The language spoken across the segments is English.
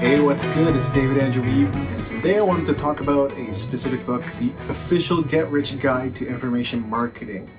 Hey, what's good? It's David Andrew Wiebe, and today I wanted to talk about a specific book, The Official Get Rich Guide to Information Marketing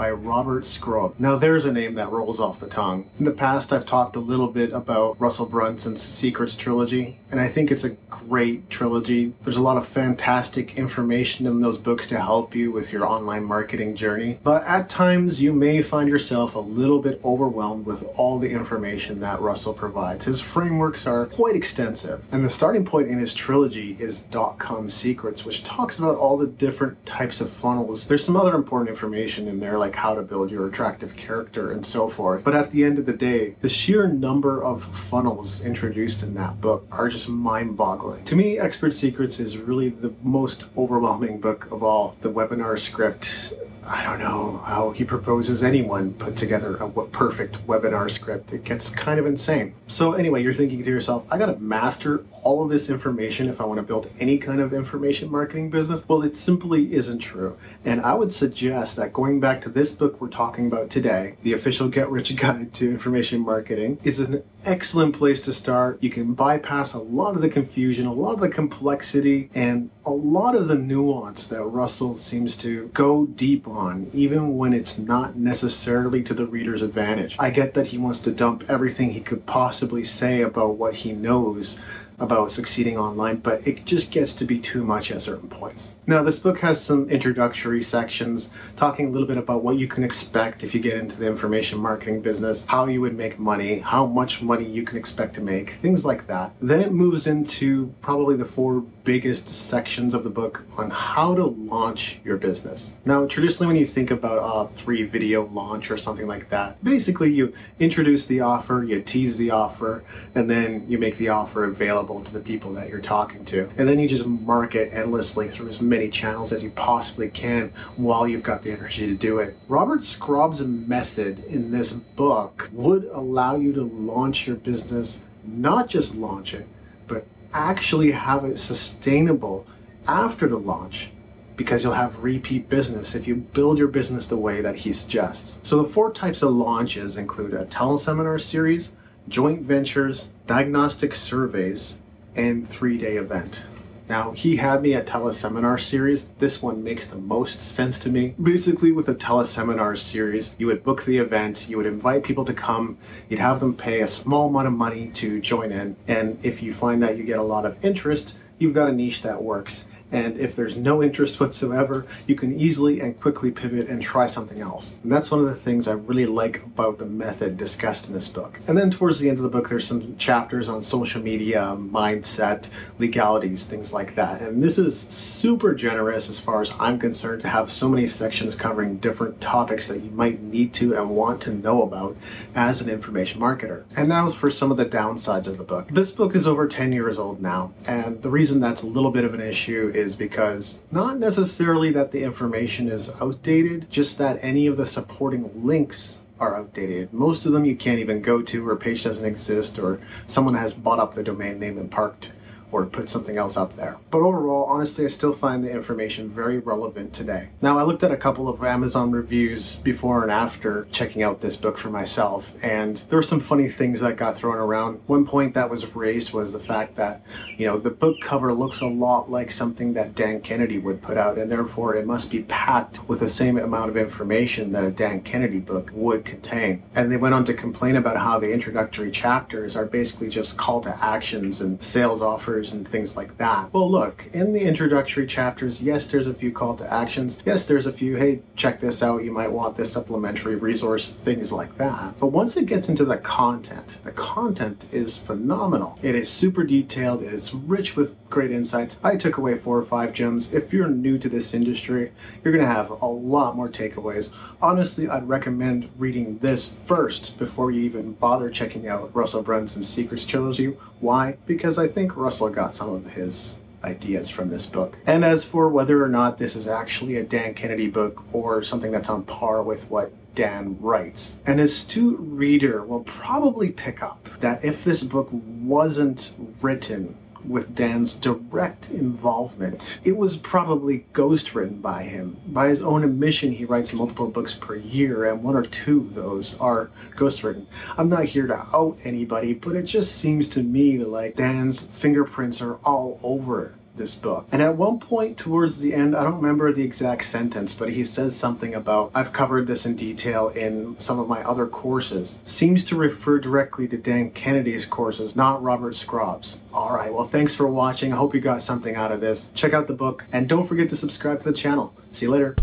by Robert Skrob. Now, there's a name that rolls off the tongue. In the past, I've talked a little bit about Russell Brunson's Secrets trilogy, and I think it's a great trilogy. There's a lot of fantastic information in those books to help you with your online marketing journey. But at times, you may find yourself a little bit overwhelmed with all the information that Russell provides. His frameworks are quite extensive, and the starting point in his trilogy is Dotcom Secrets, which talks about all the different types of funnels. There's some other important information in there, like like how to build your attractive character and so forth. But at the end of the day, the sheer number of funnels introduced in that book are just mind boggling. To me, Expert Secrets is really the most overwhelming book of all. The webinar script I don't know how he proposes anyone put together a perfect webinar script. It gets kind of insane. So, anyway, you're thinking to yourself, I got to master all of this information if I want to build any kind of information marketing business? Well, it simply isn't true. And I would suggest that going back to this book we're talking about today, The Official Get Rich Guide to Information Marketing, is an excellent place to start. You can bypass a lot of the confusion, a lot of the complexity, and a lot of the nuance that Russell seems to go deep on, even when it's not necessarily to the reader's advantage. I get that he wants to dump everything he could possibly say about what he knows about succeeding online, but it just gets to be too much at certain points. Now, this book has some introductory sections talking a little bit about what you can expect if you get into the information marketing business, how you would make money, how much money you can expect to make, things like that. Then it moves into probably the four biggest sections of the book on how to launch your business. Now, traditionally, when you think about a three video launch or something like that, basically you introduce the offer, you tease the offer, and then you make the offer available to the people that you're talking to. And then you just market endlessly through as many channels as you possibly can while you've got the energy to do it. Robert Skrob's method in this book would allow you to launch your business, not just launch it, but actually have it sustainable after the launch because you'll have repeat business if you build your business the way that he suggests. So the four types of launches include a teleseminar series, joint ventures, diagnostic surveys, and three-day event. Now, he had me at teleseminar series. This one makes the most sense to me. Basically, with a teleseminar series, you would book the event, you would invite people to come, you'd have them pay a small amount of money to join in, and if you find that you get a lot of interest, you've got a niche that works. And if there's no interest whatsoever, you can easily and quickly pivot and try something else. And that's one of the things I really like about the method discussed in this book. And then towards the end of the book, there's some chapters on social media, mindset, legalities, things like that. And this is super generous as far as I'm concerned to have so many sections covering different topics that you might need to and want to know about as an information marketer. And now for some of the downsides of the book. This book is over 10 years old now. And the reason that's a little bit of an issue is because not necessarily that the information is outdated, just that any of the supporting links are outdated. Most of them you can't even go to, or page doesn't exist, or someone has bought up the domain name and parked or put something else up there. But overall, honestly, I still find the information very relevant today. Now, I looked at a couple of Amazon reviews before and after checking out this book for myself, and there were some funny things that got thrown around. One point that was raised was the fact that, you know, the book cover looks a lot like something that Dan Kennedy would put out, and therefore it must be packed with the same amount of information that a Dan Kennedy book would contain. And they went on to complain about how the introductory chapters are basically just call to actions and sales offers and things like that. Well, look, in the introductory chapters, yes, there's a few call to actions. Yes, there's a few, hey, check this out, you might want this supplementary resource, things like that. But once it gets into the content, the content is phenomenal. It is super detailed, it is rich with great insights. I took away four or five gems. If you're new to this industry, you're going to have a lot more takeaways. Honestly, I'd recommend reading this first before you even bother checking out Russell Brunson's Secrets Trilogy. Why? Because I think Russell got some of his ideas from this book. And as for whether or not this is actually a Dan Kennedy book or something that's on par with what Dan writes, an astute reader will probably pick up that if this book wasn't written with Dan's direct involvement. It was probably ghostwritten by him. By his own admission, he writes multiple books per year, and one or two of those are ghostwritten. I'm not here to out anybody, but it just seems to me like Dan's fingerprints are all over this book. And at one point towards the end, I don't remember the exact sentence, but he says something about, I've covered this in detail in some of my other courses. Seems to refer directly to Dan Kennedy's courses, not Robert Skrob's. All right, well, thanks for watching. I hope you got something out of this. Check out the book, and don't forget to subscribe to the channel. See you later.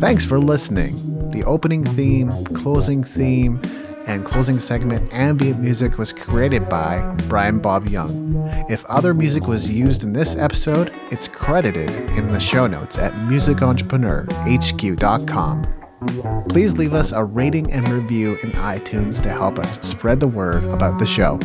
Thanks for listening. The opening theme, closing theme, and closing segment ambient music was created by Brian Bob Young. If other music was used in this episode, it's credited in the show notes at musicentrepreneurhq.com. Please leave us a rating and review in iTunes to help us spread the word about the show.